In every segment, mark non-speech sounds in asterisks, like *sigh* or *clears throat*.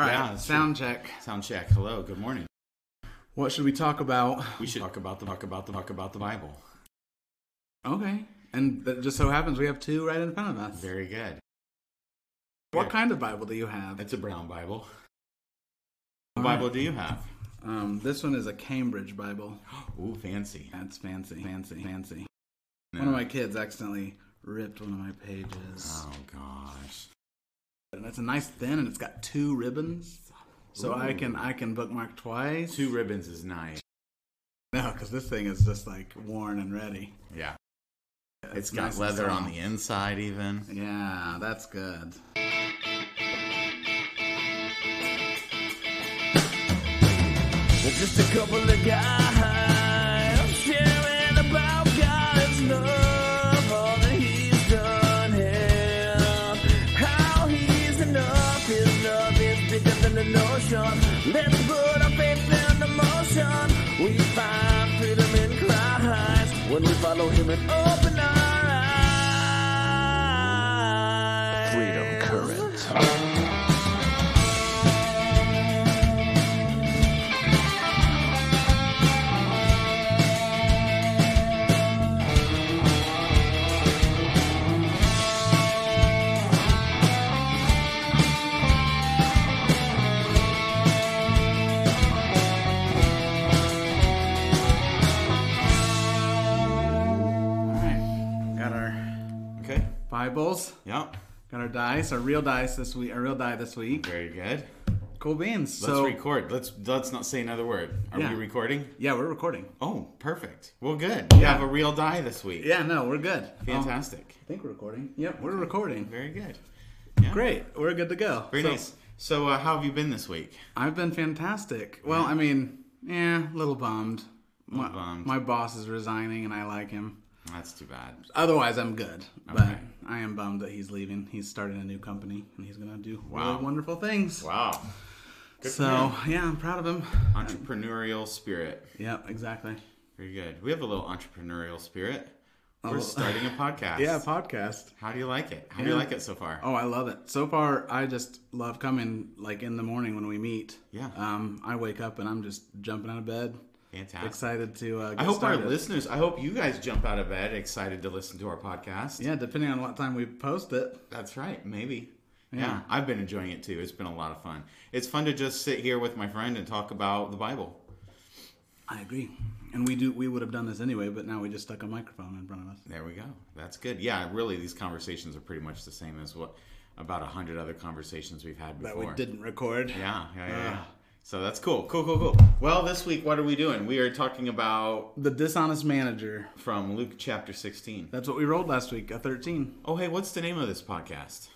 All right, Yeah, sound check. Sound check. Hello. Good morning. What should we talk about? We should talk about the talk about the talk about the Bible. Okay. And it just so happens we have two right in front of us. Very good. What kind of Bible do you have? It's a brown Bible. What Bible do you have? Um, this one is a Cambridge Bible. *gasps* Ooh, fancy. That's fancy, fancy, fancy. One of my kids accidentally ripped one of my pages. Oh gosh. And it's a nice thin, and it's got two ribbons, so I can I can bookmark twice. Two ribbons is nice. No, because this thing is just like worn and ready. Yeah. Yeah, It's got nice leather on the inside even. Yeah, that's good. We're just a couple of guys sharing about God's love, the notion. Let's put our faith into motion. We find freedom in Christ when we follow Him and open our eyes. Freedom Current. Bibles, Yep. got our dice, our real dice this week, our real die this week. Very good. Cool beans. Let's so record. Let's let's not say another word. Are Yeah. we recording? yeah, we're recording. Oh, perfect. Well, good. We Yeah. have a real die this week. Yeah, no, we're good. Fantastic. Oh, I think we're recording. Yep, we're recording. Very good. Yeah. Great, we're good to go. Very So, nice. So, uh, how have you been this week? I've been fantastic. Well, I mean, yeah, a little bummed. My, Little bummed. my boss is resigning, and I like him. That's too bad. Otherwise, I'm good. Okay. But I am bummed that he's leaving. He's starting a new company, and he's gonna do Wow. really wonderful things. Wow. Good So yeah, I'm proud of him. entrepreneurial spirit. Yep, exactly. Very good. We have a little entrepreneurial spirit. We're Oh. starting a *laughs* podcast. Yeah, podcast. How do you like it? How do you like it so far? Oh, I love it. So far, I just love coming like in the morning when we meet. Yeah. Um, I wake up and I'm just jumping out of bed, Fantastic. excited to. Uh, get I hope started. our listeners, I hope you guys jump out of bed excited to listen to our podcast. Yeah, depending on what time we post it. That's right. Maybe. Yeah. Yeah. I've been enjoying it too. It's been a lot of fun. It's fun to just sit here with my friend and talk about the Bible. I agree. And we do. We would have done this anyway, but now we just stuck a microphone in front of us. There we go. That's good. Yeah, really, these conversations are pretty much the same as what about a hundred other conversations we've had before. That we didn't record. Yeah, yeah, yeah. yeah. So that's cool. Cool, cool, cool. Well, this week, what are we doing? We are talking about The dishonest manager. from Luke chapter 16. That's what we rolled last week. A thirteen. Oh, hey, what's the name of this podcast?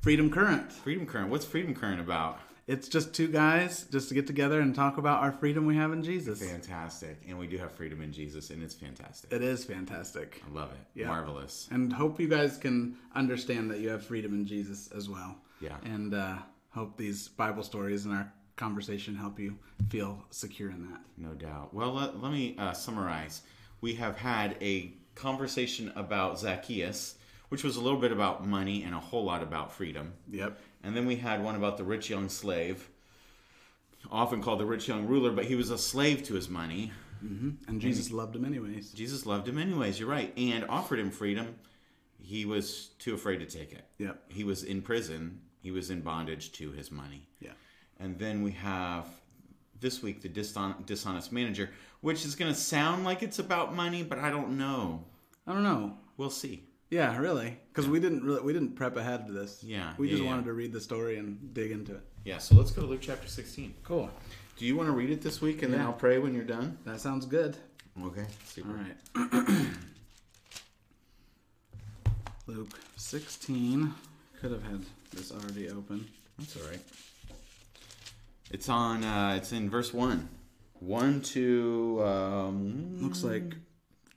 Freedom Current. Freedom Current. What's Freedom Current about? It's just two guys just to get together and talk about our freedom we have in Jesus. Fantastic. And we do have freedom in Jesus, and it's fantastic. It is fantastic. I love it. Yeah. Marvelous. and hope you guys can understand that you have freedom in Jesus as well. Yeah. And uh, hope these Bible stories and our conversation help you feel secure in that. No doubt. Well, let, let me uh, summarize. We have had a conversation about Zacchaeus, which was a little bit about money and a whole lot about freedom. Yep. And then we had one about the rich young slave, often called the rich young ruler, but he was a slave to his money. And Jesus loved him anyways. Jesus loved him anyways, you're right, and offered him freedom. He was too afraid to take it. Yep. He was in prison, he was in bondage to his money. Yeah. And then we have this week the dishon- dishonest manager, which is going to sound like it's about money, but I don't know. I don't know. We'll see. Yeah, really, because we didn't really we didn't prep ahead to this. Yeah, we yeah, just yeah. wanted to read the story and dig into it. Yeah, so let's go to Luke chapter 16. Cool. Do you want to read it this week and then I'll pray when you're done? That sounds good. Okay. Super. All right. *clears throat* Luke 16. Could have had this already open. That's all right. It's on. Uh, it's in verse one, one to. Um, Looks like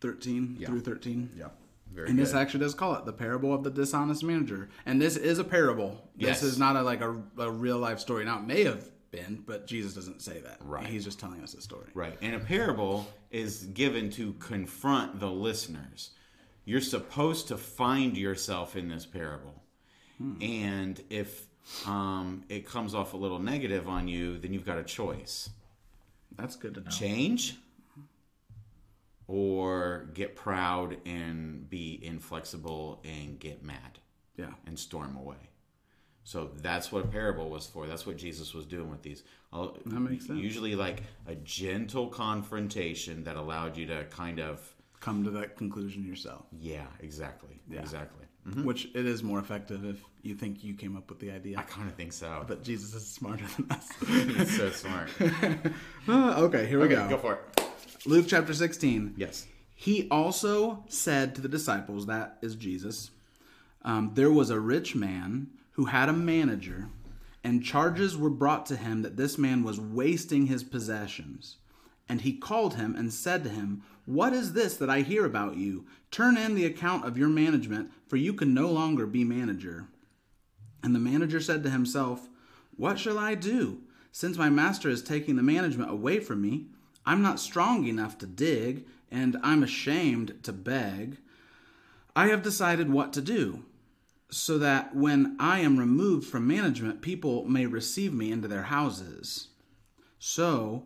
13 Yeah. through 13. Yeah. Very And good. this actually does call it the parable of the dishonest manager. And this is a parable. Yes. This is not a, like a, a real life story. Now, it may have been, but Jesus doesn't say that. Right. He's just telling us a story. right, and a parable is given to confront the listeners. You're supposed to find yourself in this parable, Hmm. and if um, it comes off a little negative on you, then you've got a choice: That's good to know. change or get proud and be inflexible and get mad Yeah. and storm away. So that's what a parable was for. That's what Jesus was doing with these. That makes sense. Usually, like a gentle confrontation that allowed you to kind of, Come to that conclusion yourself. yeah, exactly, Yeah. exactly. Which it is more effective if you think you came up with the idea. I kind of think so. But Jesus is smarter than us. *laughs* He's so smart. *laughs* Ah, okay, here we Okay, go. go for it. Luke chapter 16. Yes. He also said to the disciples, that is Jesus, um, there was a rich man who had a manager, and charges were brought to him that this man was wasting his possessions. And he called him and said to him, What is this that I hear about you? Turn in the account of your management, for you can no longer be manager. And the manager said to himself, What shall I do? Since my master is taking the management away from me, I'm not strong enough to dig, and I'm ashamed to beg. I have decided what to do, so that when I am removed from management, people may receive me into their houses. So,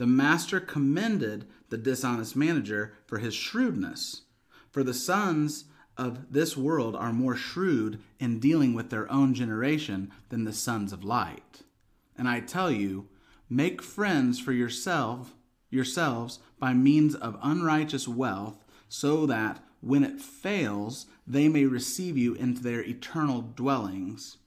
The master commended the dishonest manager for his shrewdness. For the sons of this world are more shrewd in dealing with their own generation than the sons of light. And I tell you, make friends for yourself yourselves by means of unrighteous wealth, so that when it fails, they may receive you into their eternal dwellings.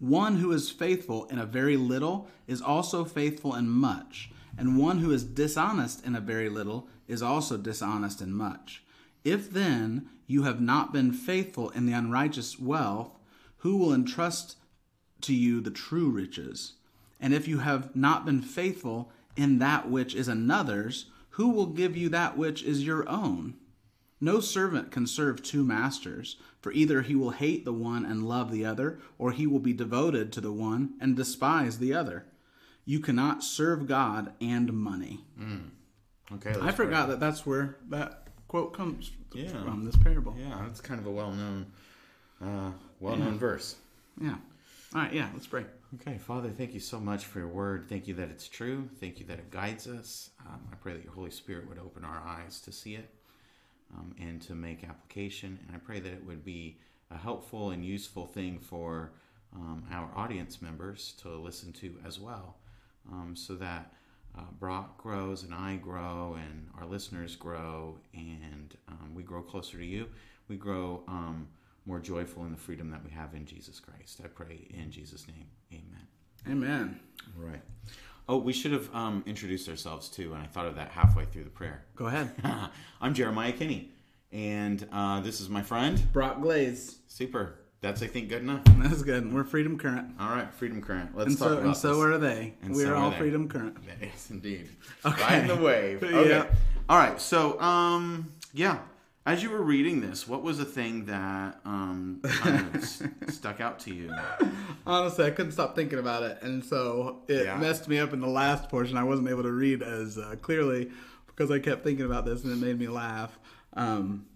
One who is faithful in a very little is also faithful in much, and one who is dishonest in a very little is also dishonest in much. If then you have not been faithful in the unrighteous wealth, who will entrust to you the true riches? And if you have not been faithful in that which is another's, who will give you that which is your own? No servant can serve two masters, for either he will hate the one and love the other, or he will be devoted to the one and despise the other. You cannot serve God and money. Okay. I forgot that that's where that quote comes Yeah. from this parable. Yeah, that's kind of a well-known, uh, well-known verse. Yeah. All right, yeah, let's pray. Okay, Father, thank you so much for your word. Thank you that it's true. Thank you that it guides us. Um, I pray that your Holy Spirit would open our eyes to see it um, and to make application. And I pray that it would be a helpful and useful thing for um, our audience members to listen to as well, um, so that uh, Brock grows and I grow and our listeners grow and um, we grow closer to you. We grow um, more joyful in the freedom that we have in Jesus Christ. I pray in Jesus' name. Amen. Amen. Right. Oh, we should have um, introduced ourselves too, and I thought of that halfway through the prayer. Go ahead. *laughs* I'm Jeremiah Kinney, and uh, this is my friend. Brock Glaze. Super. That's I think good enough. *laughs* That's good. We're Freedom Current. All right, Freedom Current. Let's And talk so, about and so this. are they. And we so are are all they. Freedom Current. Yes, indeed. *laughs* Okay. Riding the wave. Okay. Yeah. All right. So, um, yeah. As you were reading this, what was the thing that um kind of *laughs* stuck out to you? Honestly, I couldn't stop thinking about it, and so it Yeah. messed me up in the last portion. I wasn't able to read as uh, clearly because I kept thinking about this, and it made me laugh. Um,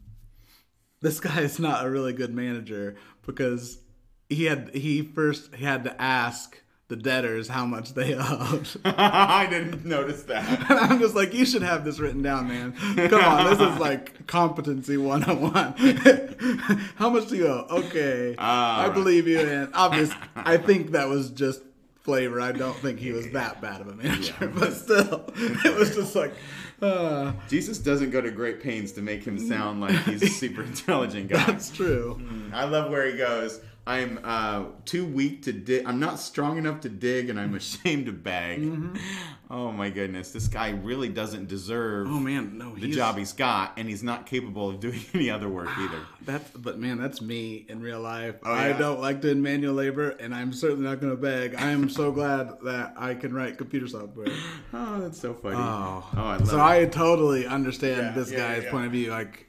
this *laughs* guy is not a really good manager because he had he first had to ask the debtors how much they *laughs* owed. *laughs* I didn't notice that. *laughs* And I'm just like, you should have this written down, man. Come on, this is like competency 101. How much do you owe? Okay. I right. believe you. And obviously, I think that was just flavor. I don't think he was that bad of a manager. But still, it was just like, uh, Jesus doesn't go to great pains to make him sound like he's a super intelligent guy. that's true. I love where he goes. I'm uh, too weak to dig. I'm not strong enough to dig, and I'm *laughs* ashamed to beg. Mm-hmm. Oh my goodness, this guy really doesn't deserve Oh man, no, the he's, job he's got, and he's not capable of doing *laughs* any other work either. That's but man, that's me in real life. Oh, yeah. I don't like doing manual labor, and I'm certainly not going to beg. I am so glad that I can write computer software. *laughs* Oh, that's so funny. Oh, oh I love so it. I totally understand Yeah, this yeah, guy's point of view. Like,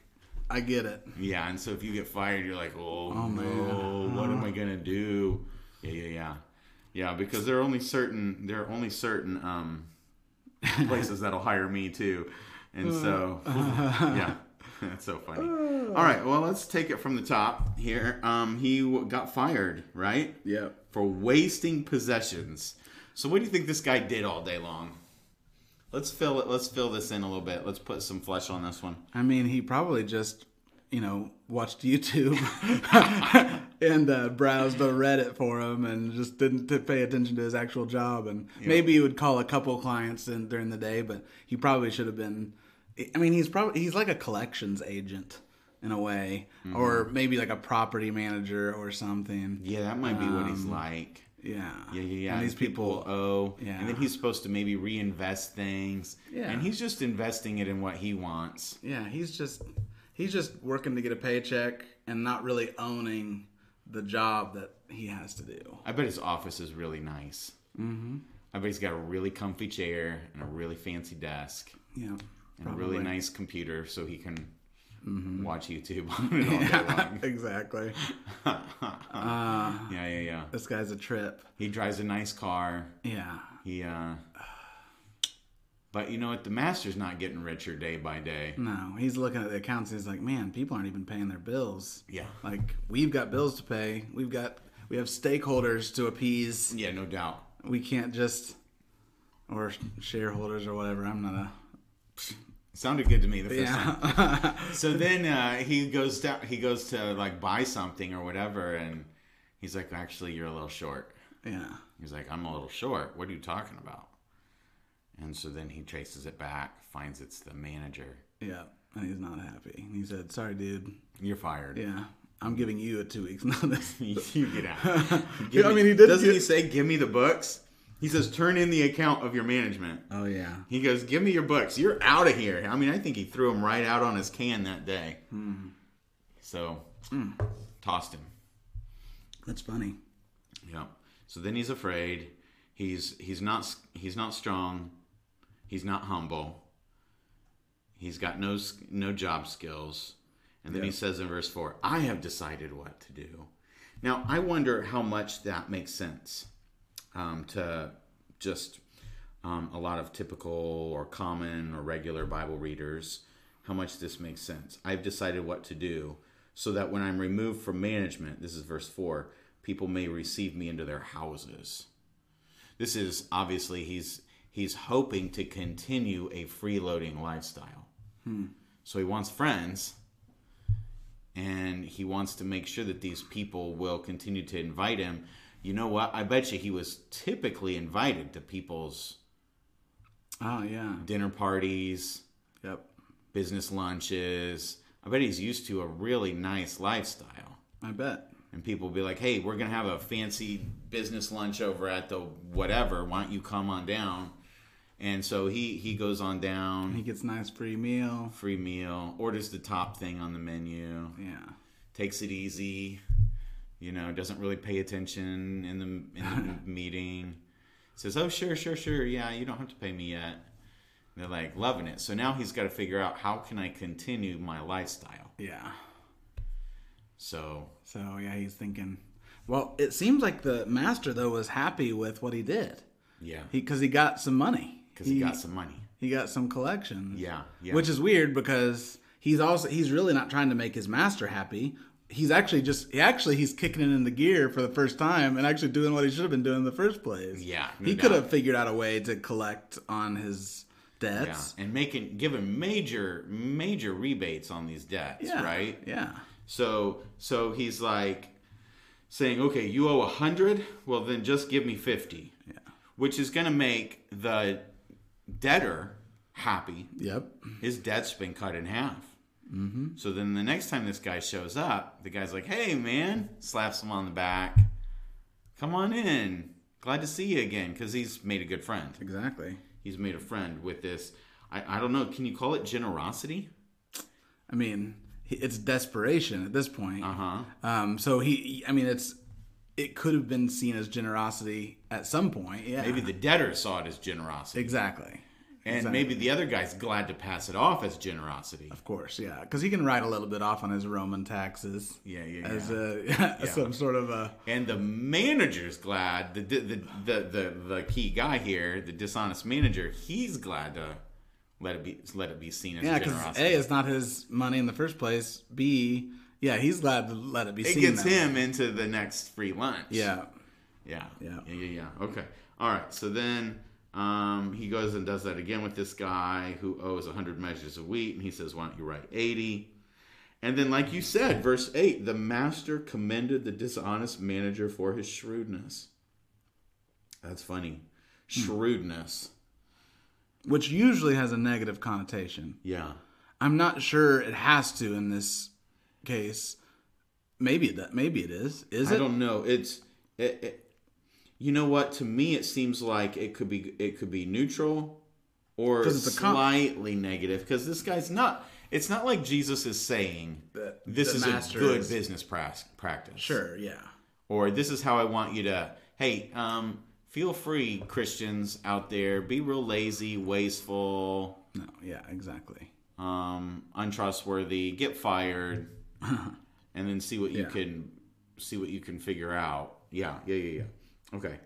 I get it. Yeah, and so if you get fired, you're like, oh, man. no, what am I gonna do? Yeah, yeah, yeah, yeah. Because there are only certain there are only certain um, *laughs* places that'll hire me too, and so yeah, *laughs* that's so funny. All right, well, let's take it from the top here. Um, he w- got fired, right, Yep. for wasting possessions. So what do you think this guy did all day long? Let's fill it. Let's fill this in a little bit. Let's put some flesh on this one. I mean, he probably just, you know, watched YouTube *laughs* and uh, browsed the Reddit for him and just didn't t- pay attention to his actual job. And maybe he would call a couple clients in, during the day, but he probably should have been. I mean, he's probably he's like a collections agent in a way, or maybe like a property manager or something. Yeah, that might be what he's like. Yeah, Yeah, yeah, yeah. And these people, owe, Yeah. and then he's supposed to maybe reinvest things. Yeah. and he's just investing it in what he wants. yeah, he's just he's just working to get a paycheck and not really owning the job that he has to do. I bet his office is really nice. Mm-hmm. I bet he's got a really comfy chair and a really fancy desk Yeah, and a really nice computer, so he can watch YouTube on *laughs* it all *laughs* day long. exactly. *laughs* Yeah, yeah, yeah. This guy's a trip. He drives a nice car. Yeah. He, uh, but you know what? The master's not getting richer day by day. No, he's looking at the accounts. And he's like, man, people aren't even paying their bills. Yeah. Like we've got bills to pay. We've got we have stakeholders to appease. Yeah, no doubt. We can't just or shareholders or whatever. I'm not a Sounded good to me the first time. *laughs* So then uh, he goes down. He goes to like buy something or whatever, and he's like, "Actually, you're a little short." yeah. He's like, "I'm a little short. What are you talking about?" And so then he traces it back, finds it's the manager. Yeah. And he's not happy. He said, "Sorry, dude. You're fired. Yeah, I'm giving you a two weeks *laughs* notice." *laughs* you get out. *laughs* Yeah, I mean, he did Doesn't get- he say, "Give me the books"? He says, "Turn in the account of your management." oh yeah. He goes, "Give me your books. You're out of here." I mean, I think he threw him right out on his can that day. Hmm. So hmm. tossed him. That's funny. Yeah. So then he's afraid. He's he's not he's not strong. He's not humble. He's got no no job skills. And then he says in verse 4, "I have decided what to do." Now, I wonder how much that makes sense um, to just um, a lot of typical or common or regular Bible readers, how much this makes sense. I've decided what to do so that when I'm removed from management, this is verse 4, people may receive me into their houses. This is obviously he's he's hoping to continue a freeloading lifestyle. Hmm. So he wants friends and he wants to make sure that these people will continue to invite him. You know what? I bet you he was typically invited to people's Oh yeah. dinner parties, Yep. business lunches. I bet he's used to a really nice lifestyle. I bet. And people will be like, hey, we're going to have a fancy business lunch over at the whatever. Why don't you come on down? And so he, he goes on down, He gets nice free meal. free meal, orders the top thing on the menu, Yeah. takes it easy, you know, doesn't really pay attention in the, in the *laughs* meeting. Says, oh, sure, sure, sure. Yeah, you don't have to pay me yet. And they're like loving it. So now he's got to figure out how can I continue my lifestyle. Yeah. So So yeah, he's thinking. Well, it seems like the master though was happy with what he did. yeah, He because he got some money. Because he got some money. he got some collections. Yeah, yeah. Which is weird because he's also he's really not trying to make his master happy. He's actually just he actually he's kicking it in the gear for the first time and actually doing what he should have been doing in the first place. Yeah, no he could have figured out a way to collect on his Yeah, debts. and making giving major major rebates on these debts, Yeah. right? Yeah. So so he's like saying, okay, you owe a hundred, well then just give me fifty, Yeah. which is going to make the debtor happy. Yep. His debt's been cut in half. Mm-hmm. So then the next time this guy shows up, the guy's like, "Hey, man!" slaps him on the back. Come on in. Glad to see you again, because he's made a good friend. Exactly. He's made a friend with this. I, I don't know. Can you call it generosity? I mean, it's desperation at this point. Uh huh. Um, so he, I mean, it's it could have been seen as generosity at some point. Yeah, Maybe the debtor saw it as generosity, exactly. and exactly. maybe the other guy's glad to pass it off as generosity. Of course, yeah, because he can write a little bit off on his Roman taxes. Yeah, yeah, As yeah. a, *laughs* some sort of a And the manager's glad. The, the the the the key guy here, the dishonest manager, he's glad to let it be let it be seen as yeah, because generosity. a it's not his money in the first place. B yeah, he's glad to let it be it seen. gets that way. him into the next free lunch. Yeah, Yeah. Yeah. Yeah. Yeah. Yeah. Okay. All right. So then um, he goes and does that again with this guy who owes 100 measures of wheat, and he says, "Why don't you write 80?" And then, like you said, verse 8 the master commended the dishonest manager for his shrewdness. That's funny. Shrewdness. which usually has a negative connotation. Yeah. I'm not sure it has to in this case. Maybe that maybe it is. Is I it? I don't know. It's it, it, you know what? To me, it seems like it could be it could be neutral or slightly negative because this guy's not. It's not like Jesus is saying That this the is a good is- business pras- practice. Sure. Yeah. Or this is how I want you to. Hey, um, feel free, Christians out there. Be real lazy, wasteful, No. Yeah. Exactly. um, untrustworthy. Get fired, *laughs* and then see what you Yeah. can see what you can figure out. Yeah, yeah, yeah, yeah. Okay.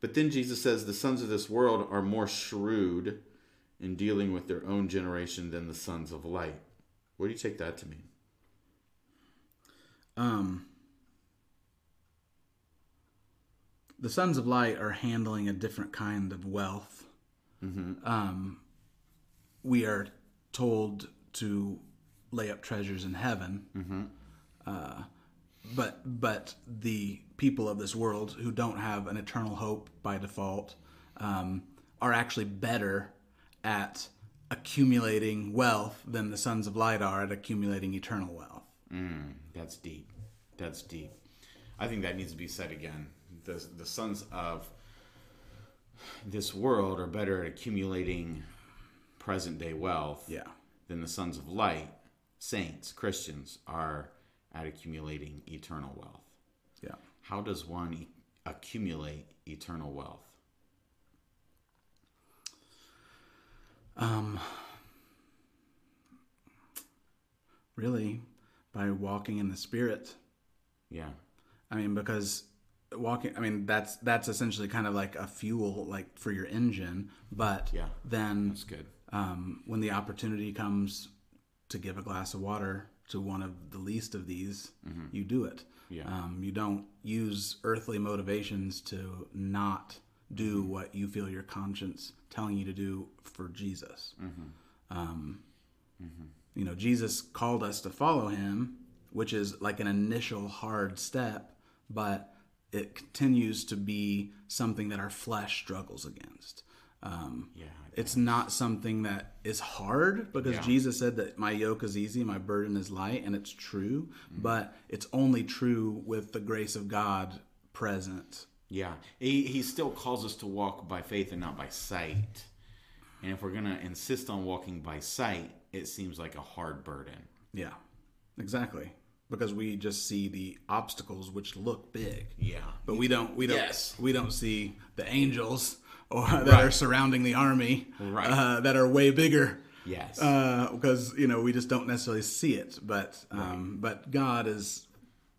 But then Jesus says the sons of this world are more shrewd in dealing with their own generation than the sons of light. What do you take that to mean? Um. The sons of light are handling a different kind of wealth. Um, we are told to lay up treasures in heaven. Uh, but but the people of this world who don't have an eternal hope by default um, are actually better at accumulating wealth than the sons of light are at accumulating eternal wealth. That's deep. That's deep. I think that needs to be said again. The the sons of this world are better at accumulating present day wealth Yeah. than the sons of light, saints, Christians, are at accumulating eternal wealth. Yeah. How does one e- accumulate eternal wealth? Um, really, by walking in the Spirit. Yeah. I mean, because walking. I mean, that's that's essentially kind of like a fuel, like for your engine. But Yeah. then That's good. um, when the opportunity comes to give a glass of water to one of the least of these, you do it. Mm-hmm. Yeah. Um, you don't use earthly motivations to not do Mm-hmm. what you feel your conscience telling you to do for Jesus. Mm-hmm. Um, You know, Jesus called us to follow him, which is like an initial hard step, but it continues to be something that our flesh struggles against. Um, Yeah. it's not something that is hard because Yeah. Jesus said that my yoke is easy, my burden is light, and it's true. Mm-hmm. But it's only true with the grace of God present. Yeah, he, he still calls us to walk by faith and not by sight. And if we're going to insist on walking by sight, it seems like a hard burden. Yeah, exactly. Because we just see the obstacles which look big, Yeah. but we don't. We don't. Yes. We don't see the angels or *laughs* that Right. are surrounding the army, Right. uh, that are way bigger. Yes. uh, because you know we just don't necessarily see it. But um, but God is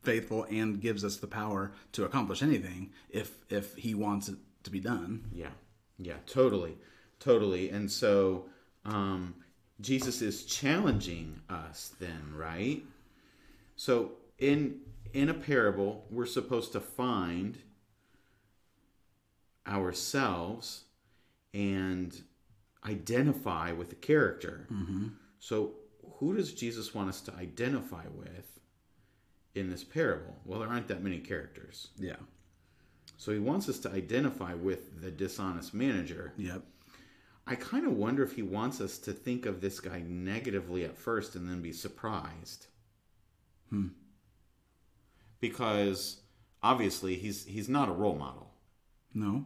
faithful and gives us the power to accomplish anything if if He wants it to be done. yeah. Yeah, totally. Totally. And so um, Jesus is challenging us then, right? So in in a parable, we're supposed to find ourselves and identify with the character. So, who does Jesus want us to identify with in this parable? Well, there aren't that many characters. Yeah. So, he wants us to identify with the dishonest manager. Yep. I kind of wonder if he wants us to think of this guy negatively at first and then be surprised. Hmm. Because obviously he's he's not a role model. No.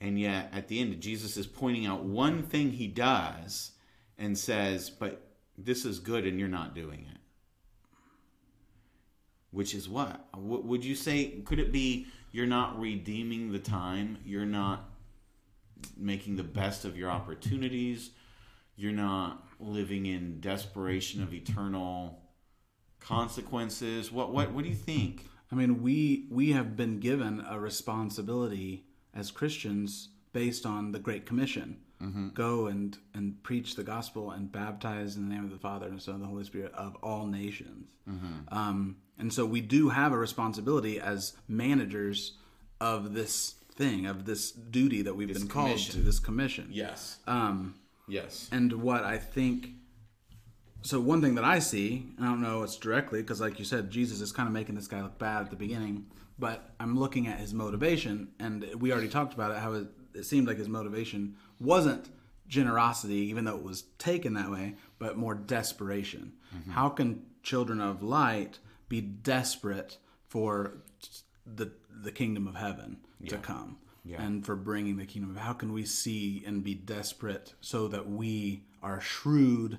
And yet at the end Jesus is pointing out one thing he does and says, "But this is good and you're not doing it." Which is what? Would you say could it be you're not redeeming the time, you're not making the best of your opportunities, you're not living in desperation of eternal consequences? What what what do you think? I mean, we we have been given a responsibility as Christians based on the Great Commission. Go and and preach the gospel and baptize in the name of the Father and the Son and the Holy Spirit of all nations. Um, and so we do have a responsibility as managers of this thing, of this duty that we've been called commission. to, this commission. Yes. Um, Yes. and what I think. So one thing that I see, and I don't know it's directly because, like you said, Jesus is kind of making this guy look bad at the beginning. But I'm looking at his motivation, and we already talked about it. How it, it seemed like his motivation wasn't generosity, even though it was taken that way, but more desperation. How can children of light be desperate for the the kingdom of heaven to come? Yeah. and for bringing the kingdom. How can we see and be desperate so that we are shrewd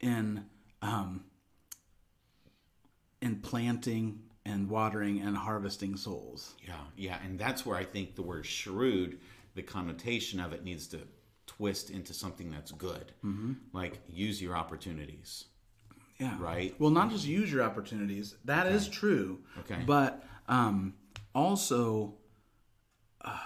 in um, in planting and watering and harvesting souls? Yeah, yeah, and that's where I think the word shrewd, the connotation of it needs to twist into something that's good. Mm-hmm. Like use your opportunities. Yeah. Right. Well, not just use your opportunities. That is true. Okay. But um, also, uh,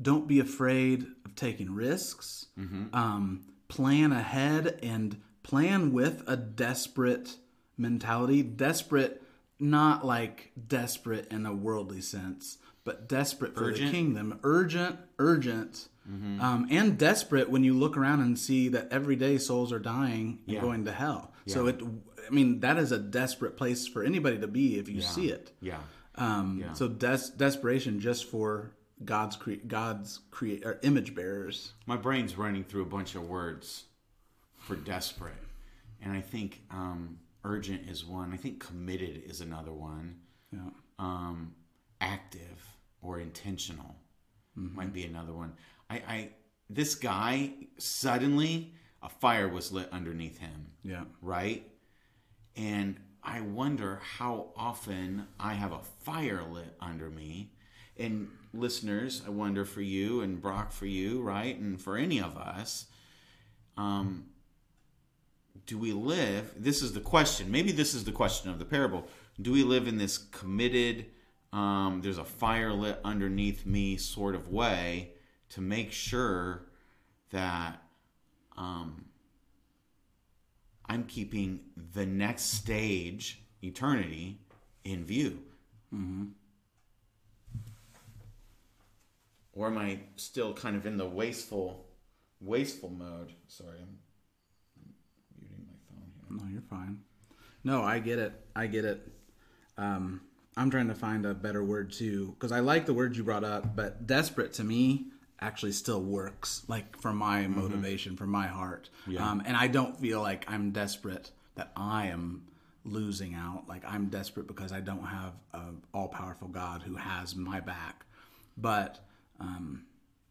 don't be afraid of taking risks. Mm-hmm. Um, plan ahead and plan with a desperate mentality. Desperate, not like desperate in a worldly sense, but desperate for the Urgent? Mm-hmm. kingdom. Urgent, urgent. Um, and desperate when you look around and see that every day souls are dying and Yeah. going to hell. So it, I mean, that is a desperate place for anybody to be if you Yeah. see it. Yeah. Um, Yeah. So des- desperation just for God's cre- God's create or image bearers. My brain's running through a bunch of words for desperate. And I think um, urgent is one. I think committed is another one. Yeah. Um, active or intentional might be another one. I, I this guy suddenly a fire was lit underneath him. Yeah. right? And I wonder how often I have a fire lit under me. And listeners, I wonder for you and Brock for you, right? And for any of us, um, do we live? This is the question. Maybe this is the question of the parable. Do we live in this committed, um, there's a fire lit underneath me sort of way to make sure that um, I'm keeping the next stage, eternity, in view? Or am I still kind of in the wasteful, wasteful mode? Sorry, I'm muting my phone here. No, you're fine. No, I get it. I get it. Um, I'm trying to find a better word too because I like the word you brought up, but desperate to me actually still works, like for my motivation, for my heart. Yeah. Um, and I don't feel like I'm desperate that I am losing out. Like I'm desperate because I don't have a all powerful God who has my back. But um,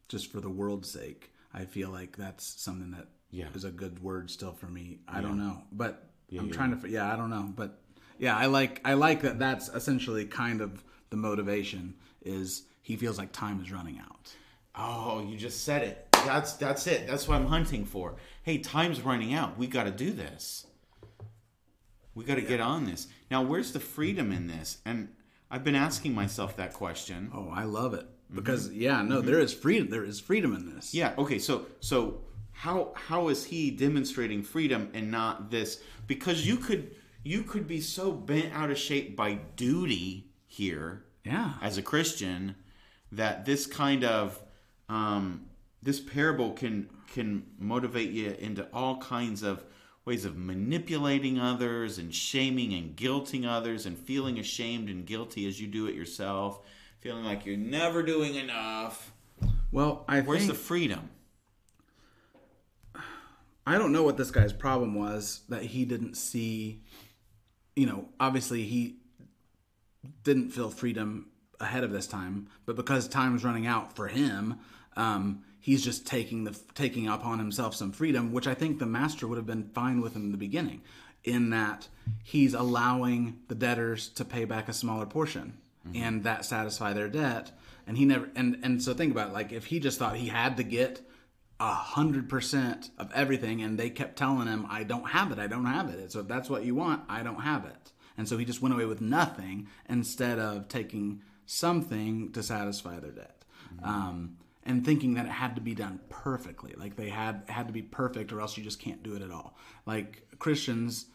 just for the world's sake, I feel like that's something that is Yeah. a good word still for me. I don't know, but I'm yeah. trying to. Yeah, I don't know, but yeah, I like I like that. That's essentially kind of the motivation. Is he feels like time is running out. Oh, you just said it. That's that's it. That's what I'm hunting for. Hey, time's running out. We got to do this. We got to get on this. Now, where's the freedom in this? And I've been asking myself that question. Oh, I love it mm-hmm. because yeah, no, mm-hmm. there is freedom. There is freedom in this. Yeah. Okay. So so how how is he demonstrating freedom and not this? Because you could you could be so bent out of shape by duty here yeah, as a Christian that this kind of um, this parable can can motivate you into all kinds of ways of manipulating others and shaming and guilting others and feeling ashamed and guilty as you do it yourself, feeling like you're never doing enough. Well, I Where's think the freedom? I don't know what this guy's problem was that he didn't see. You know, obviously he didn't feel freedom ahead of this time, but because time's running out for him, um, he's just taking the taking upon himself some freedom, which I think the master would have been fine with in the beginning, in that he's allowing the debtors to pay back a smaller portion and that satisfy their debt, and he never and and so think about it, like if he just thought he had to get a hundred percent of everything and they kept telling him i don't have it i don't have it. So if that's what you want i don't have it. And so he just went away with nothing instead of taking something to satisfy their debt. Um, and thinking that it had to be done perfectly. Like they had had to be perfect or else you just can't do it at all. Like christians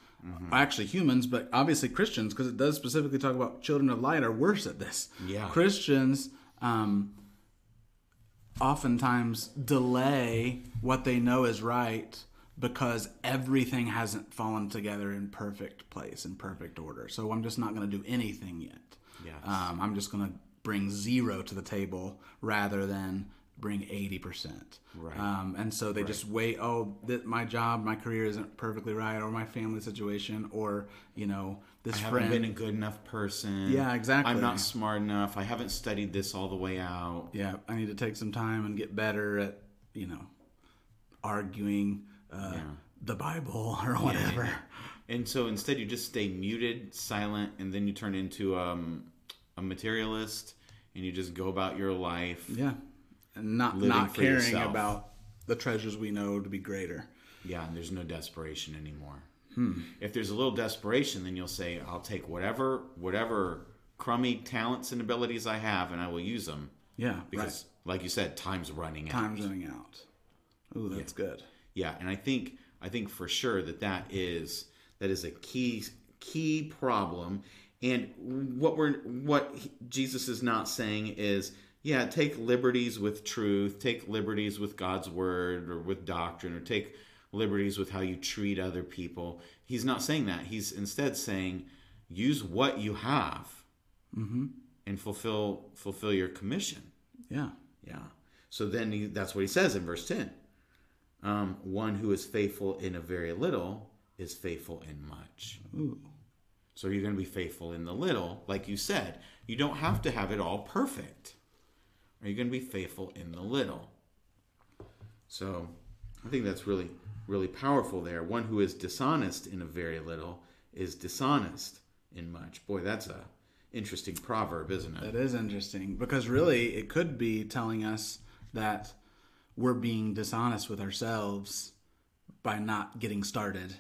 actually humans but obviously christians because it does specifically talk about children of light are worse at this. Yeah. christians um, oftentimes delay what they know is right because everything hasn't fallen together in perfect place in perfect order. So I'm just not going to do anything yet. Yes. Um, I'm just going to bring zero to the table rather than bring 80%. Right. Um, and so they just wait, oh, th- my job, my career isn't perfectly right, or my family situation, or, you know, this I haven't friend. been a good enough person. Yeah, exactly. I'm not smart enough. I haven't studied this all the way out. yeah, I need to take some time and get better at, you know, arguing uh, the Bible *laughs* or whatever. And so instead, you just stay muted, silent, and then you turn into um, a materialist, and you just go about your life. Yeah, and not not caring yourself. about the treasures we know to be greater. Yeah, and there's no desperation anymore. Hmm. If there's a little desperation, then you'll say, "I'll take whatever whatever crummy talents and abilities I have, and I will use them." Yeah, Because, like you said, time's running right. out. Time's running out. Ooh, that's good. Yeah, and I think I think for sure that that is that is a key key problem. And what we're what Jesus is not saying is, yeah, take liberties with truth, take liberties with God's word or with doctrine, or take liberties with how you treat other people. He's not saying that. He's instead saying, use what you have and fulfill fulfill your commission. Yeah, Yeah. So then he, that's what he says in verse 10. Um, one who is faithful in a very little is faithful in much. Ooh. So you're going to be faithful in the little, like you said. You don't have to have it all perfect. Are you going to be faithful in the little? So I think that's really, really powerful there. One who is dishonest in a very little is dishonest in much. Boy, that's a interesting proverb, isn't it? That is interesting because really it could be telling us that we're being dishonest with ourselves by not getting started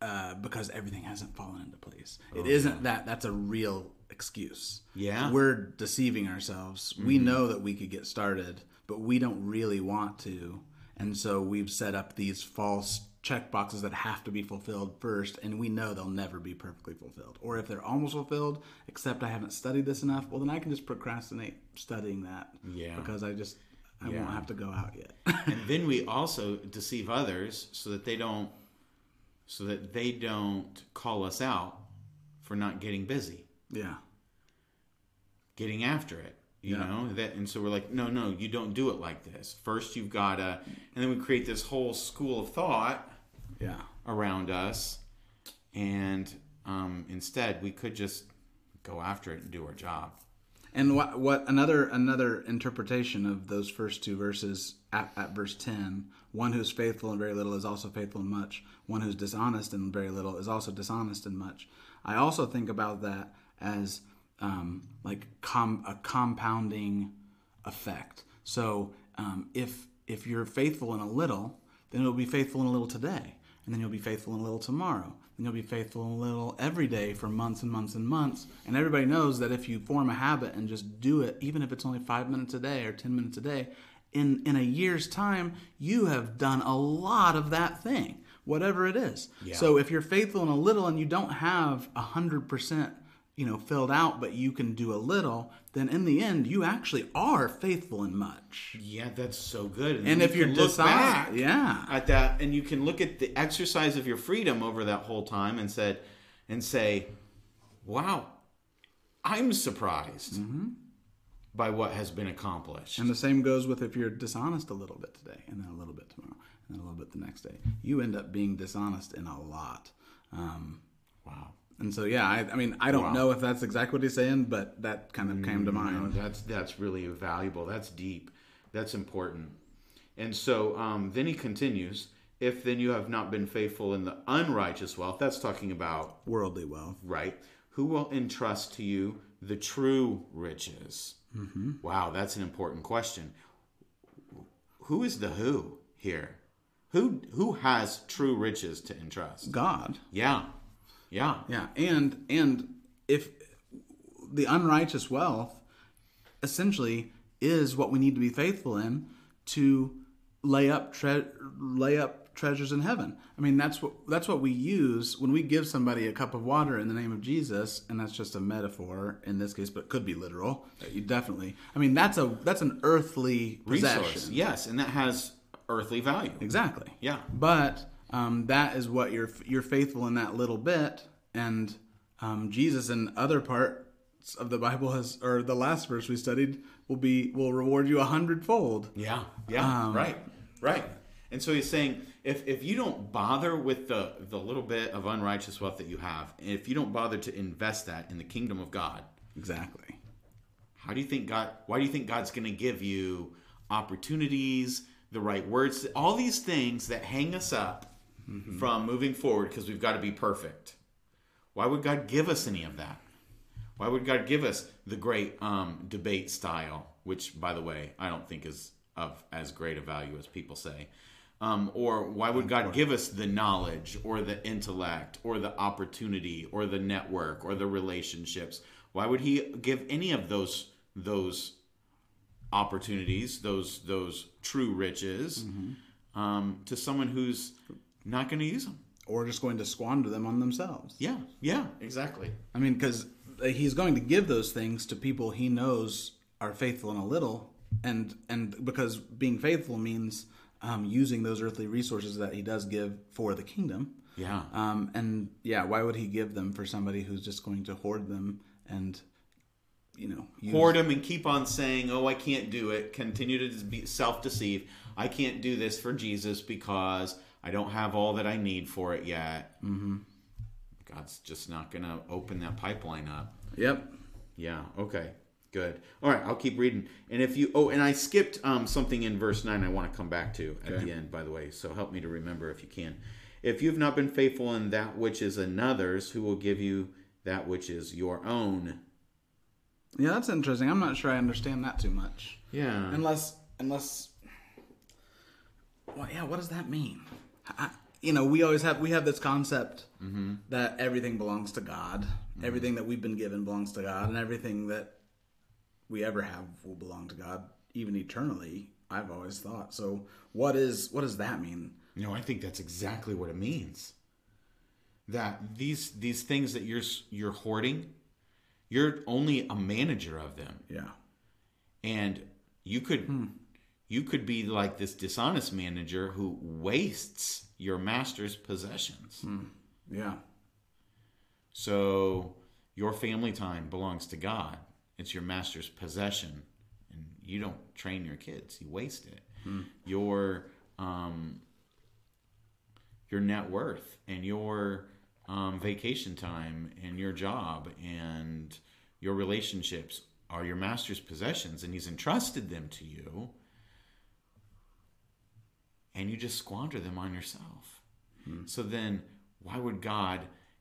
uh, because everything hasn't fallen into place. It isn't that that's a real excuse. Yeah. We're deceiving ourselves. We know that we could get started, but we don't really want to. And so we've set up these false check boxes that have to be fulfilled first, and we know they'll never be perfectly fulfilled. Or if they're almost fulfilled, except I haven't studied this enough, well, then I can just procrastinate studying that. Yeah. Because I just, I Yeah. won't have to go out yet. and *laughs* then we also deceive others so that they don't so that they don't call us out for not getting busy yeah. getting after it you Yeah. know that and so we're like no no you don't do it like this first you've got to and then we create this whole school of thought Yeah. around us and um, instead we could just go after it and do our job And what what another another interpretation of those first two verses at, at verse ten: one who's faithful in very little is also faithful in much. One who's dishonest in very little is also dishonest in much. I also think about that as um, like com- a compounding effect. So um, if if you're faithful in a little, then you'll be faithful in a little today, and then you'll be faithful in a little tomorrow, and you'll be faithful in a little every day for months and months and months. And everybody knows that if you form a habit and just do it, even if it's only five minutes a day or ten minutes a day, in in a year's time, you have done a lot of that thing, whatever it is. Yeah. So if you're faithful in a little and you don't have a hundred percent you know filled out but you can do a little then in the end you actually are faithful in much yeah that's so good and then if you you're look dishonest back yeah at that and you can look at the exercise of your freedom over that whole time and said and say wow i'm surprised by what has been accomplished and the same goes with if you're dishonest a little bit today and then a little bit tomorrow and then a little bit the next day. You end up being dishonest in a lot. Um, Wow. And so, yeah, I, I mean, I don't Wow. know if that's exactly what he's saying, but that kind of came to No, mind. that's that's really valuable. That's deep. That's important. And so um, then he continues. If then you have not been faithful in the unrighteous wealth, that's talking about Worldly wealth. right? Who will entrust to you the true riches? Mm-hmm. Wow, that's an important question. Who is the who here? Who who has true riches to entrust? God. Yeah, yeah, Yeah, and and if the unrighteous wealth essentially is what we need to be faithful in to lay up tre- lay up treasures in heaven. I mean, that's what that's what we use when we give somebody a cup of water in the name of Jesus, and that's just a metaphor in this case, but it could be literal. You definitely. I mean, that's a that's an earthly resource. possession. Yes, and that has earthly value. Exactly. Yeah. But um, that is what you're you're faithful in that little bit, and um, Jesus in other parts of the Bible has, or the last verse we studied, will be will reward you a hundredfold. Yeah, yeah, Um, right, right. And so he's saying, if if you don't bother with the the little bit of unrighteous wealth that you have, and if you don't bother to invest that in the kingdom of God, Exactly. how do you think God? Why do you think God's going to give you opportunities, the right words, all these things that hang us up from moving forward because we've got to be perfect? Why would God give us any of that? Why would God give us the great um, debate style, which, by the way, I don't think is of as great a value as people say? Um, or why would God give us the knowledge or the intellect or the opportunity or the network or the relationships? Why would He give any of those those opportunities, those those true riches, um, to someone who's not going to use them? Or just going to squander them on themselves. Yeah, yeah, exactly. I mean, because he's going to give those things to people he knows are faithful in a little, and and because being faithful means um, using those earthly resources that he does give for the kingdom. Yeah. Um, and yeah, why would he give them for somebody who's just going to hoard them and, you know, use, hoard them and keep on saying, "Oh, I can't do it." Continue to be self-deceive. I can't do this for Jesus because I don't have all that I need for it yet. Mm-hmm. God's just not going to open that pipeline up. Yep. Yeah. Okay. Good. All right. I'll keep reading. And if you, oh, and I skipped um, something in verse nine. I want to come back to at Okay. the end. By the way, so help me to remember if you can. If you have not been faithful in that which is another's, who will give you that which is your own? Yeah, that's interesting. I'm not sure I understand that too much. Yeah. Unless, unless, well, yeah, what does that mean? I, you know, we always have we have this concept mm-hmm. that everything belongs to God. Mm-hmm. Everything that we've been given belongs to God, and everything that we ever have will belong to God, even eternally. I've always thought. So, what is what does that mean? No, I think that's exactly what it means. That these these things that you're you're hoarding, you're only a manager of them, Yeah, and you could hmm. You could be like this dishonest manager who wastes your master's possessions. yeah, So your family time belongs to God. It's your master's possession, and you don't train your kids. You waste it. Your um, your net worth and your um, vacation time and your job and your relationships are your master's possessions, and he's entrusted them to you, and you just squander them on yourself. So then, why would God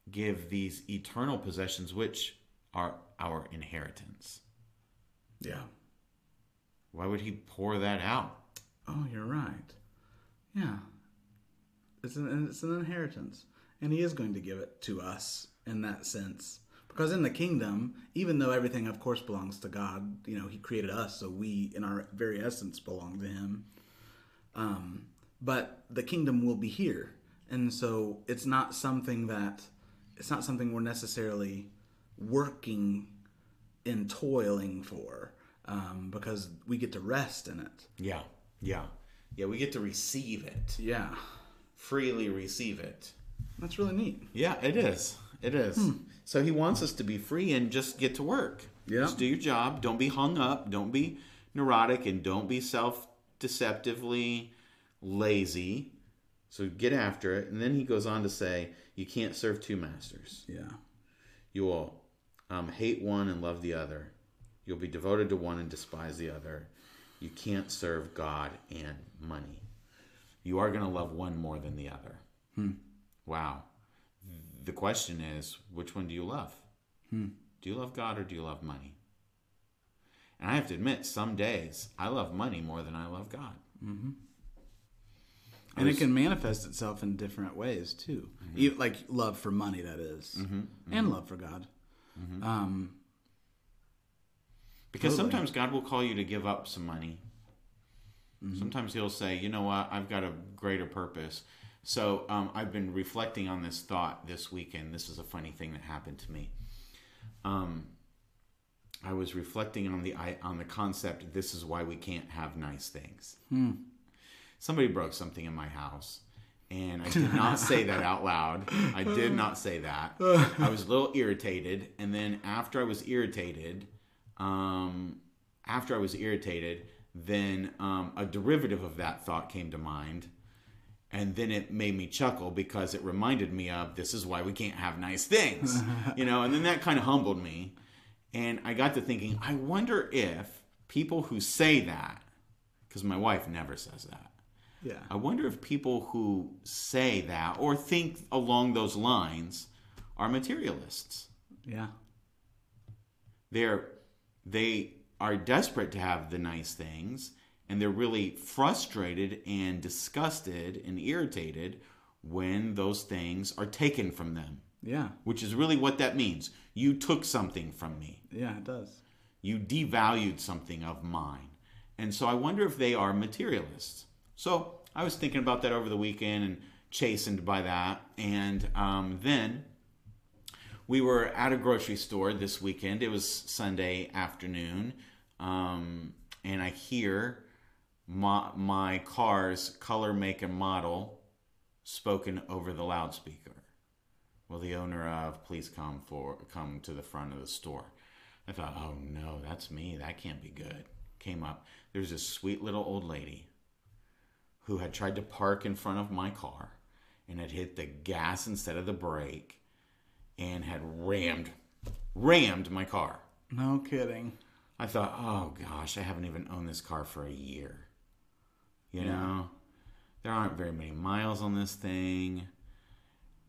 give these eternal possessions, which are our inheritance? yeah. Why would He pour that out? Oh, you're right. Yeah, it's an it's an inheritance, and He is going to give it to us in that sense. Because in the kingdom, even though everything, of course, belongs to God, you know, He created us, so we, in our very essence, belong to Him. Um, but the kingdom will be here, and so it's not something that it's not something we're necessarily working and toiling for, um, because we get to rest in it. Yeah, yeah, yeah. We get to receive it, Yeah, freely receive it. that's really neat. Yeah, it is. It is. So He wants us to be free and just get to work. Yeah. Just do your job. Don't be hung up. Don't be neurotic, and don't be self deceptively lazy. So get after it. And then he goes on to say, you can't serve two masters. Yeah. You will um, hate one and love the other. You'll be devoted to one and despise the other. You can't serve God and money. You are going to love one more than the other. Hmm. Wow. The question is, which one do you love? Hmm. Do you love God or do you love money? And I have to admit, some days I love money more than I love God. Mm-hmm. And it can manifest itself in different ways too. You, like love for money, that is. and love for God. Um, Because Totally. sometimes God will call you to give up some money. Sometimes He'll say, you know what, I've got a greater purpose. So um, I've been reflecting on this thought this weekend. This is a funny thing that happened to me. Um, I was reflecting on the I- on the concept. This is why we can't have nice things. Somebody broke something in my house, and I did not say that out loud. I did not say that. I was a little irritated, and then after I was irritated, um, after I was irritated, then um, a derivative of that thought came to mind. And then it made me chuckle because it reminded me of this is why we can't have nice things, *laughs* you know. And then that kind of humbled me, and I got to thinking, I wonder if people who say that, because my wife never says that, yeah. I wonder if people who say that or think along those lines are materialists Yeah. they're they are desperate to have the nice things and they're really frustrated and disgusted and irritated when those things are taken from them Yeah. which is really what that means you took something from me Yeah, it does. you devalued something of mine and so i wonder if they are materialists so i was thinking about that over the weekend and chastened by that and um, then we were at a grocery store this weekend. It was Sunday afternoon, um, and I hear my, my car's color, make, and model spoken over the loudspeaker. Well, the owner of please come for come to the front of the store. I thought, oh no, that's me. That can't be good. Came up. There's this sweet little old lady who had tried to park in front of my car and had hit the gas instead of the brake and had rammed rammed my car. No kidding. I thought, oh gosh, I haven't even owned this car for a year. You know, there aren't very many miles on this thing.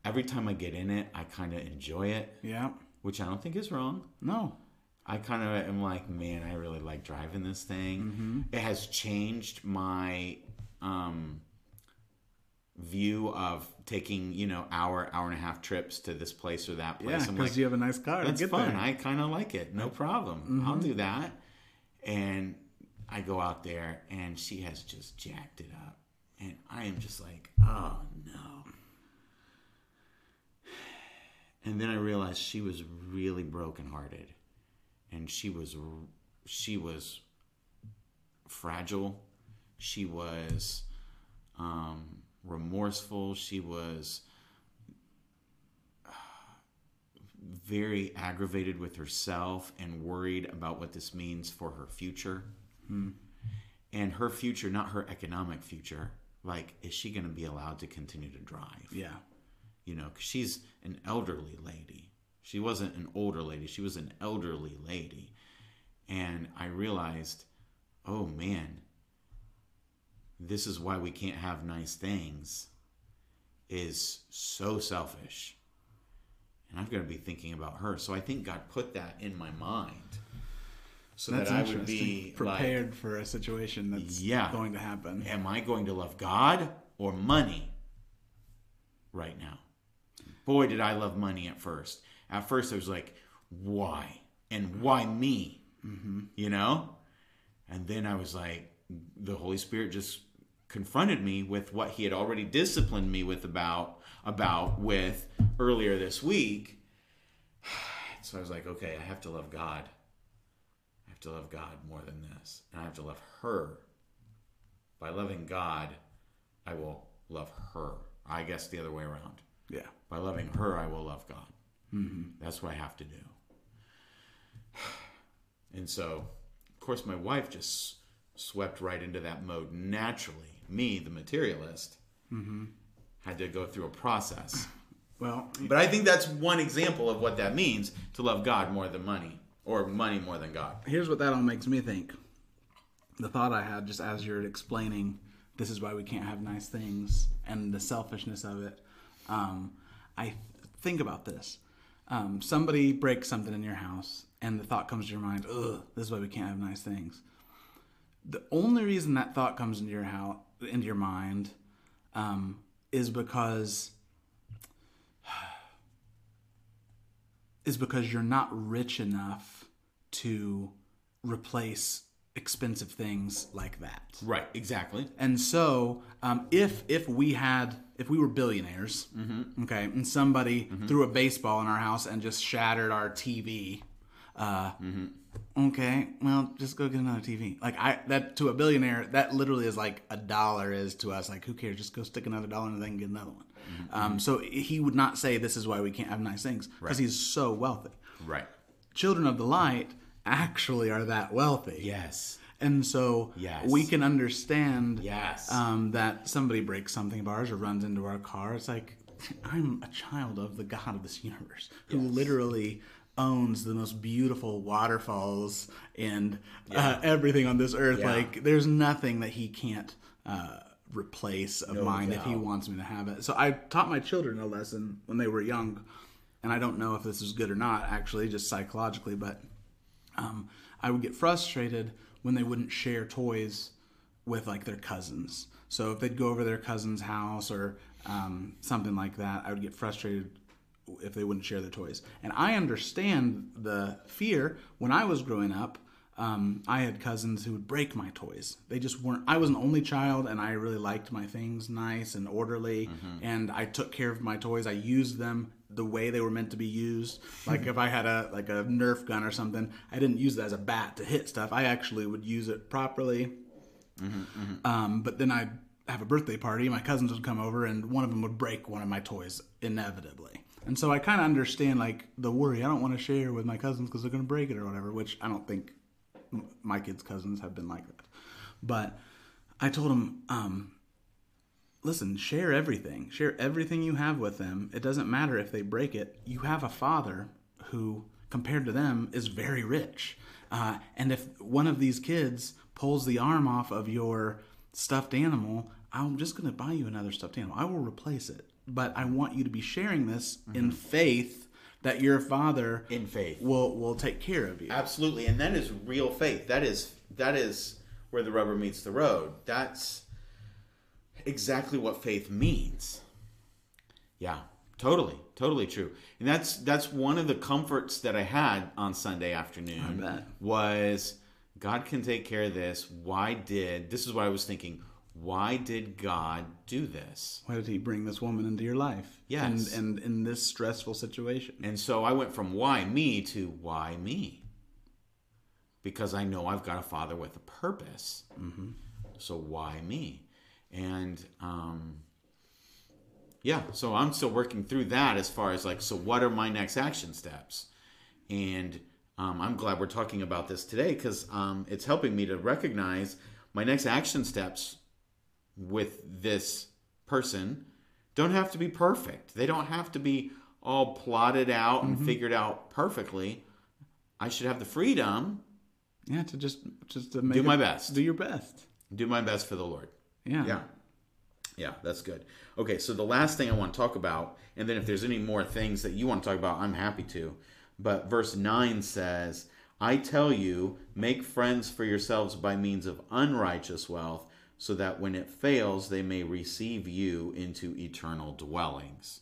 Every time I get in it, I kind of enjoy it, Yeah. which I don't think is wrong. No. I kind of am like, man, I really like driving this thing. Mm-hmm. It has changed my um, view of taking, you know, hour, hour and a half trips to this place or that place. Yeah, because like, you have a nice car. that's fun. there. I kind of like it. No problem. I'll do that. And I go out there, and she has just jacked it up, and I am just like, oh no. And then I realized she was really brokenhearted, and she was she was fragile. She was um, remorseful. She was *sighs* very aggravated with herself and worried about what this means for her future. And her future, not her economic future. Like, is she going to be allowed to continue to drive? Yeah. You know, 'cause she's an elderly lady. She wasn't an older lady, she was an elderly lady. And I realized, oh man, this is why we can't have nice things, is so selfish. And I'm going to be thinking about her. So I think God put that in my mind so That's that I would be prepared like, for a situation that's Yeah. going to happen. am I going to love God or money right now? Boy, did I love money at first. At first, I was like, why? And why me? Mm-hmm. You know? And then I was like, the Holy Spirit just confronted me with what he had already disciplined me with about about with earlier this week. *sighs* So I was like, okay, I have to love God. I have to love God more than this. And I have to love her by loving God, I will love her. I guess the other way around. Yeah. By loving her, I will love God. Mm-hmm. That's what I have to do. *sighs* And so, of course, my wife just swept right into that mode naturally. Me, the materialist. had to go through a process. Well, But I think that's one example of what that means to love God more than money, or money more than God. here's what that all makes me think. The thought I had just as you're explaining, this is why we can't have nice things, and the selfishness of it. Um, I think about this. Um, somebody breaks something in your house, and the thought comes to your mind, "Ugh, this is why we can't have nice things." The only reason that thought comes into your house, into your mind, um, is because *sighs* is because you're not rich enough to replace expensive things like that. Right, exactly. And so, um, if if we had if we were billionaires, okay, and somebody threw a baseball in our house and just shattered our TV, uh, okay, well, just go get another TV. Like I that to a billionaire, that literally is like a dollar is to us. Like who cares? Just go stick another dollar in the thing and get another one. Um, so he would not say this is why we can't have nice things because he's so wealthy. Right. Children of the light actually are that wealthy. Yes. And so Yes. we can understand Yes. um, that somebody breaks something of ours or runs into our car. It's like, *laughs* I'm a child of the God of this universe who literally owns the most beautiful waterfalls and uh, everything on this earth. Yeah. Like, there's nothing that he can't uh, replace of No mine if he wants me to have it. So I taught my children a lesson when they were young. And I don't know if this is good or not, actually, just psychologically, but um, I would get frustrated when they wouldn't share toys with like their cousins. So if they'd go over their cousin's house or um, something like that, I would get frustrated if they wouldn't share their toys. And I understand the fear. When I was growing up, um, I had cousins who would break my toys. They just weren't. I was an only child, and I really liked my things nice and orderly, and I took care of my toys. I used them the way they were meant to be used. *laughs* Like if I had a like a Nerf gun or something, I didn't use it as a bat to hit stuff. I actually would use it properly. Um, but then I'd have a birthday party. My cousins would come over, and one of them would break one of my toys inevitably. And so I kind of understand like the worry. I don't want to share with my cousins because they're going to break it or whatever. Which I don't think my kids' cousins have been like that. But I told them, um, listen, share everything. Share everything you have with them. It doesn't matter if they break it. You have a father who, compared to them, is very rich. Uh, and if one of these kids pulls the arm off of your stuffed animal, I'm just going to buy you another stuffed animal. I will replace it. But I want you to be sharing this in mm-hmm. faith that your father In faith. will will take care of you. Absolutely, and that is real faith. That is that is where the rubber meets the road. That's exactly what faith means. Yeah, totally, totally true. And that's that's one of the comforts that I had on Sunday afternoon. I bet. Was God can take care of this. Why did this is what I was thinking. Why did God do this? Why did he bring this woman into your life? Yes. And, and in this stressful situation. And so I went from why me to why me. Because I know I've got a father with a purpose. Mm-hmm. So why me? And um, yeah, so I'm still working through that as far as like, so what are my next action steps? And um, I'm glad we're talking about this today because um, it's helping me to recognize my next action steps with this person don't have to be perfect. They don't have to be all plotted out and mm-hmm. figured out perfectly. I should have the freedom Yeah, to just just to make Do my it- best. Do your best. do my best for the Lord. Yeah. Yeah. Yeah, that's good. Okay, so the last thing I want to talk about, and then if there's any more things that you want to talk about, I'm happy to. But verse 9 says, I tell you, make friends for yourselves by means of unrighteous wealth, so that when it fails, they may receive you into eternal dwellings.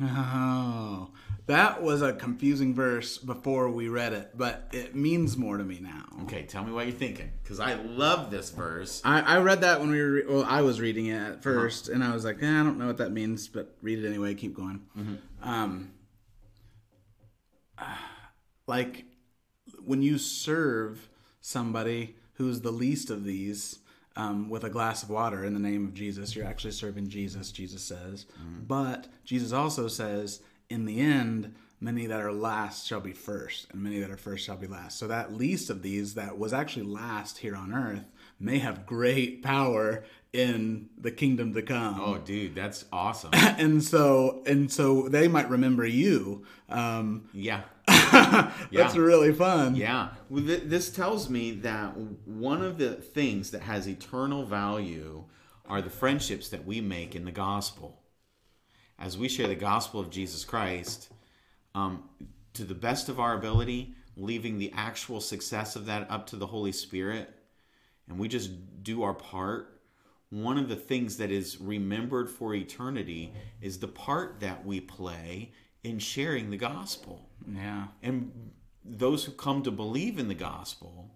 Oh, that was a confusing verse before we read it, but it means more to me now. Okay, tell me what you're thinking, because I love this verse. I, I read that when we were, well, I was reading it at 1st and I was like, eh, I don't know what that means, but read it anyway, keep going. Um, like, when you serve somebody who's the least of these um, with a glass of water in the name of Jesus, you're actually serving Jesus, Jesus says. But Jesus also says, in the end, many that are last shall be first, and many that are first shall be last. So that least of these that was actually last here on earth, may have great power in the kingdom to come. Oh, dude, that's awesome. *laughs* And so and so they might remember you. Um, yeah. *laughs* *laughs* That's really fun. Yeah. Well, th- this tells me that one of the things that has eternal value are the friendships that we make in the gospel. As we share the gospel of Jesus Christ, um, to the best of our ability, leaving the actual success of that up to the Holy Spirit, and we just do our part. One of the things that is remembered for eternity is the part that we play in sharing the gospel. Yeah. And those who come to believe in the gospel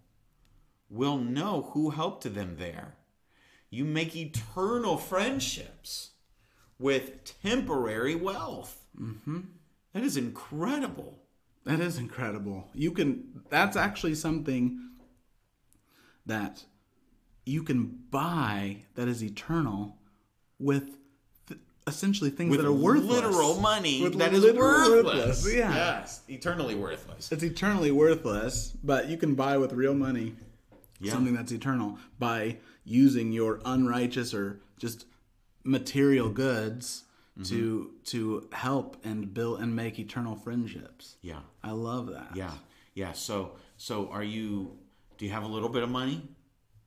will know who helped them there. You make eternal friendships with temporary wealth. Mm-hmm. is incredible. That is incredible. You can that's actually something that you can buy that is eternal with th- essentially things With that are worthless. literal money With that is literal worthless. Yeah. Yes, eternally worthless. It's eternally worthless, but you can buy with real money Yeah. something that's eternal by using your unrighteous or just material goods Mm-hmm. to to help and build and make eternal friendships. Yeah. I love that. Yeah. Yeah. So so are you do you have a little bit of money?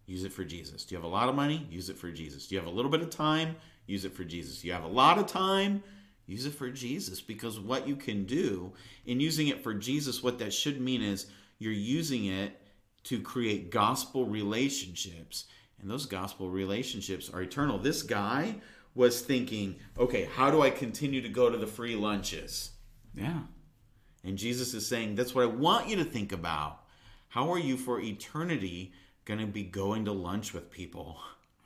Use it for Jesus. Do you have a lot of money? Use it for Jesus. Do you have a little bit of time? Use it for Jesus. You have a lot of time? Use it for Jesus because what you can do in using it for Jesus, what that should mean is you're using it to create gospel relationships. And those gospel relationships are eternal. This guy was thinking, okay, how do I continue to go to the free lunches? Yeah. And Jesus is saying, that's what I want you to think about. How are you for eternity going to be going to lunch with people?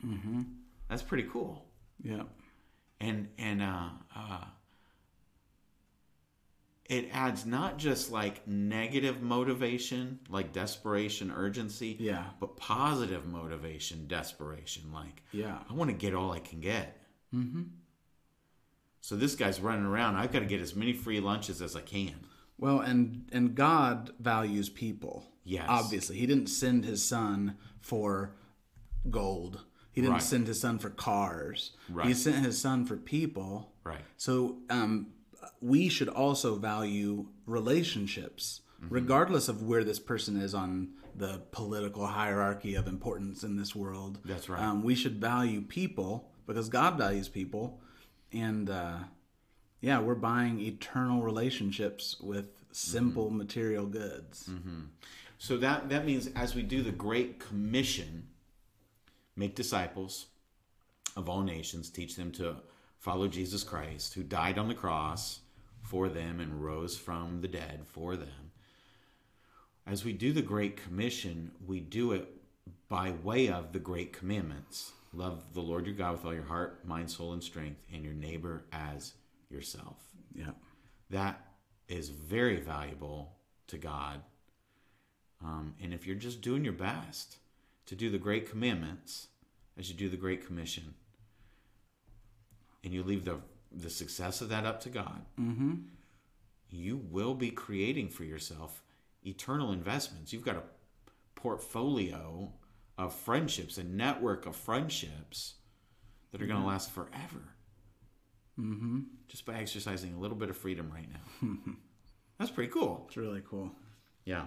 Mm-hmm. That's pretty cool. Yeah. And and uh, uh, it adds not just like negative motivation, like desperation, urgency, Yeah. but positive motivation, desperation. Like, Yeah. I want to get all I can get. Mm-hmm. So this guy's running around. I've got to get as many free lunches as I can. Well, and and God values people. Yes. Obviously, He didn't send His Son for gold. He didn't Right. send His Son for cars. He sent His Son for people. Right. So um, we should also value relationships, Mm-hmm. regardless of where this person is on the political hierarchy of importance in this world. That's right. Um, we should value people because God values people, and uh, yeah, we're buying eternal relationships with simple Mm-hmm. material goods. So that that means as we do the Great Commission, make disciples of all nations, teach them to follow Jesus Christ, who died on the cross for them and rose from the dead for them. As we do the Great Commission, we do it by way of the Great Commandments. Love the Lord your God with all your heart, mind, soul, and strength, and your neighbor as yourself Yeah, that is very valuable to God. Um, and if you're just doing your best to do the great commandments as you do the great commission, and you leave the the success of that up to God, mm-hmm. you will be creating for yourself eternal investments. You've got a portfolio of friendships, a network of friendships that are going to mm-hmm. last forever mm-hmm. just by exercising a little bit of freedom right now. *laughs* That's pretty cool. it's really cool. Yeah.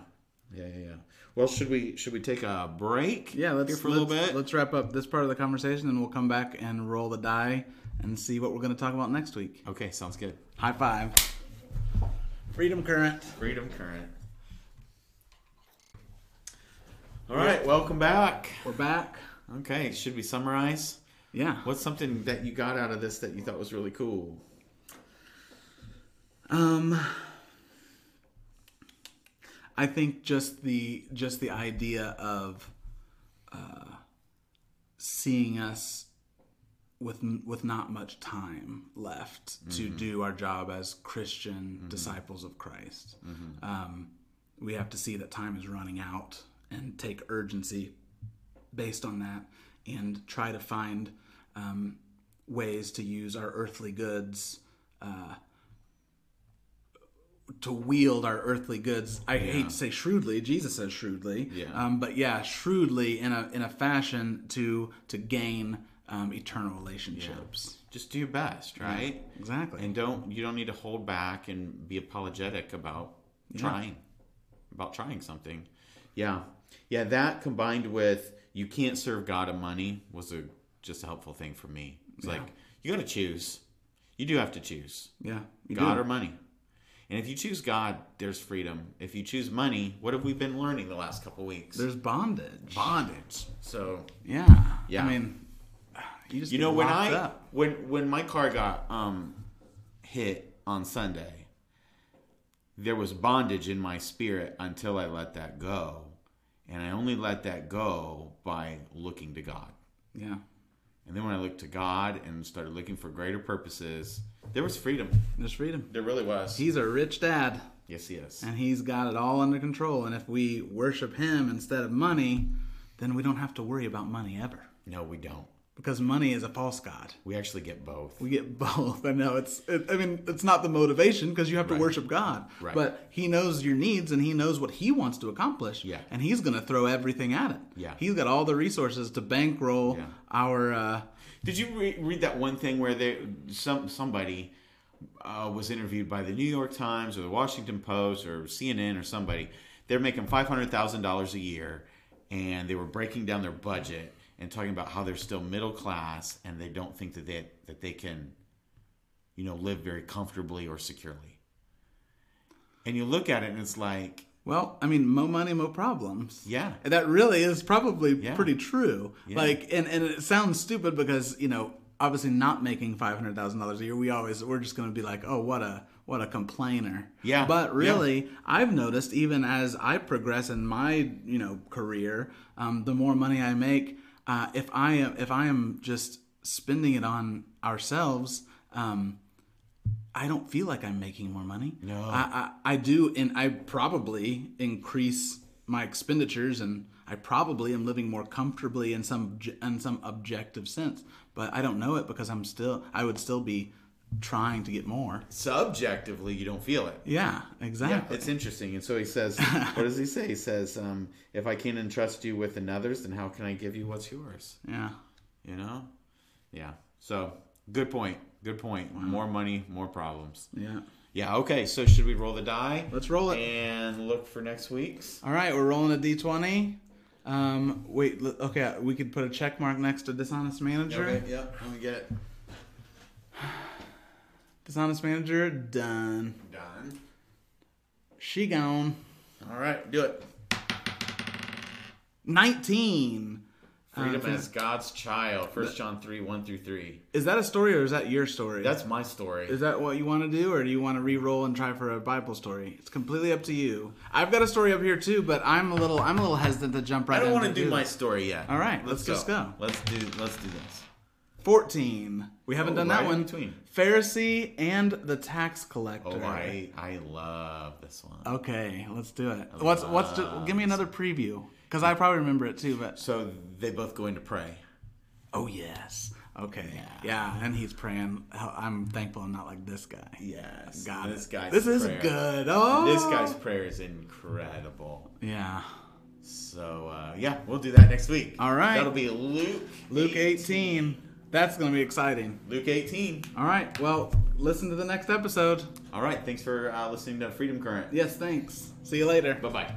Yeah, yeah, yeah. Well, should we should we take a break? Yeah, let's here for a little bit. Let's wrap up this part of the conversation, and we'll come back and roll the die and see what we're going to talk about next week. Okay, sounds good. High five. Freedom Current. Freedom Current. All right, welcome back. We're back. Okay, should we summarize? Yeah. What's something that you got out of this that you thought was really cool? Um, I think just the just the idea of uh, seeing us with with not much time left to do our job as Christian disciples of Christ. Um, we have to see that time is running out and take urgency based on that, and try to find um, ways to use our earthly goods to wield our earthly goods. I hate to say shrewdly. Jesus says shrewdly. Yeah. Um, but yeah, shrewdly in a in a fashion to to gain um, eternal relationships. Just do your best, right? Exactly. And don't you don't need to hold back and be apologetic about trying, about trying something. Yeah, yeah. That combined with you can't serve God and money was a just a helpful thing for me. It's like you got to choose. You do have to choose yeah. God do. or money. And if you choose God, there's freedom. If you choose money, what have we been learning the last couple weeks? There's bondage. bondage. So Yeah. Yeah. I mean, you just you know when I up. when when my car got um hit on Sunday, there was bondage in my spirit until I let that go, and I only let that go by looking to God. Yeah. And then when I looked to God and started looking for greater purposes, there was freedom. There's freedom. There really was. He's a rich dad. yes, he is. and he's got it all under control. And if we worship him instead of money, then we don't have to worry about money ever. No, we don't. Because money is a false god. We actually get both. We get *laughs* both. I know it's. It, I mean, it's not the motivation because you have to Right. worship God. Right. But He knows your needs and He knows what He wants to accomplish. Yeah. And He's going to throw everything at it. Yeah. He's got all the resources to bankroll Yeah. our. Uh, Did you re- read that one thing where they some somebody uh, was interviewed by the New York Times or the Washington Post or CNN or somebody? They're making five hundred thousand dollars a year, and they were breaking down their budget and talking about how they're still middle class and they don't think that they that they can, you know, live very comfortably or securely. And you look at it and it's like, Well, I mean, mo money, mo problems. Yeah. that really is probably Yeah. pretty true. Yeah. Like, and and it sounds stupid because you know, obviously, not making five hundred thousand dollars a year, we always we're just going to be like, oh, what a what a complainer. Yeah. But really, I've noticed even as I progress in my you know career, um, the more money I make, uh, if I am if I am just spending it on ourselves. Um, I don't feel like I'm making more money. No. I, I, I do, and I probably increase my expenditures, and I probably am living more comfortably in some in some objective sense. But I don't know it because I'm still. I would still be trying to get more. subjectively, you don't feel it. Yeah, Yeah, exactly. it's interesting. And so he says, *laughs* what does he say? He says, um, if I can't entrust you with another's, then how can I give you what's yours? yeah. You know? Yeah. So good point. Good point. More money, more problems. Yeah. Yeah. Okay. So should we roll the die? Let's roll it. And look for next week's. All right, we're rolling a d20. Um, wait, okay, we could put a check mark next to dishonest manager. Yep. Let me get it. Dishonest manager done. Done. She gone. All right. Do it. 19. Freedom Uh, as God's child. First John 3, 1 through 3. Is that a story or is that your story? That's my story. is that what you want to do or do you want to re-roll and try for a Bible story? It's completely up to you. I've got a story up here too, but I'm a little I'm a little hesitant to jump right in. I don't want to do my story yet. All right, let's just go. Let's do let's do this. 14. We haven't Oh, done that right in one. between. Pharisee and the tax collector. Oh, I I love this one. Okay, let's do it. What's what's the, give me another preview cuz I probably remember it too, but So they both go in to pray. oh yes. Okay. Yeah, and he's praying. I'm thankful I'm not like this guy. Yes. Got this it. guy's This is good. Oh. This guy's prayer is incredible. Yeah. So uh, yeah, we'll do that next week. All right. That'll be Luke. Luke 18. That's going to be exciting. Luke 18. All right. Well, listen to the next episode. All right. Thanks for uh, listening to Freedom Current. Yes, thanks. See you later. Bye bye.